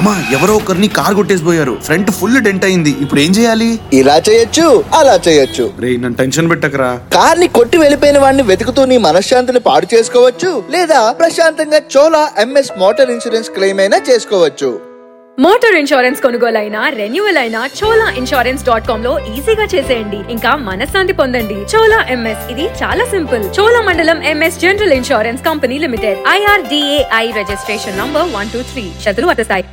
మామా ఎవరో ఒకరిని కార్ కొట్టేసిపోయారు. ఫ్రంట్ ఫుల్ డెంట్ అయింది. ఇప్పుడు ఏం చేయాలి? ఇలా చేయొచ్చు అలా చేయొచ్చు. రే నన్ను టెన్షన్ పెట్టకరా. కార్ని కొట్టి వెళ్ళిపోయిన వాడిని వెతుకుతూ నీ మనశ్శాంతిని పాడు చేసుకోవచ్చు లేదా ప్రశాంతంగా Chola MS motor insurance claim అయినా చేసుకోవచ్చు. మోటార్ ఇన్సూరెన్స్ కొనుగోలైనా రెన్యువల్ అయినా చోలా ఇన్సూరెన్స్ డాట్ కామ్లో ఈజీగా చేసేయండి. ఇంకా మనశ్శాంతి పొందండి. చోలా ఎంఎస్ ఇది చాలా simple. Cholamandalam MS general insurance company limited. IRDAI registration number one two three షతులు అటసాయి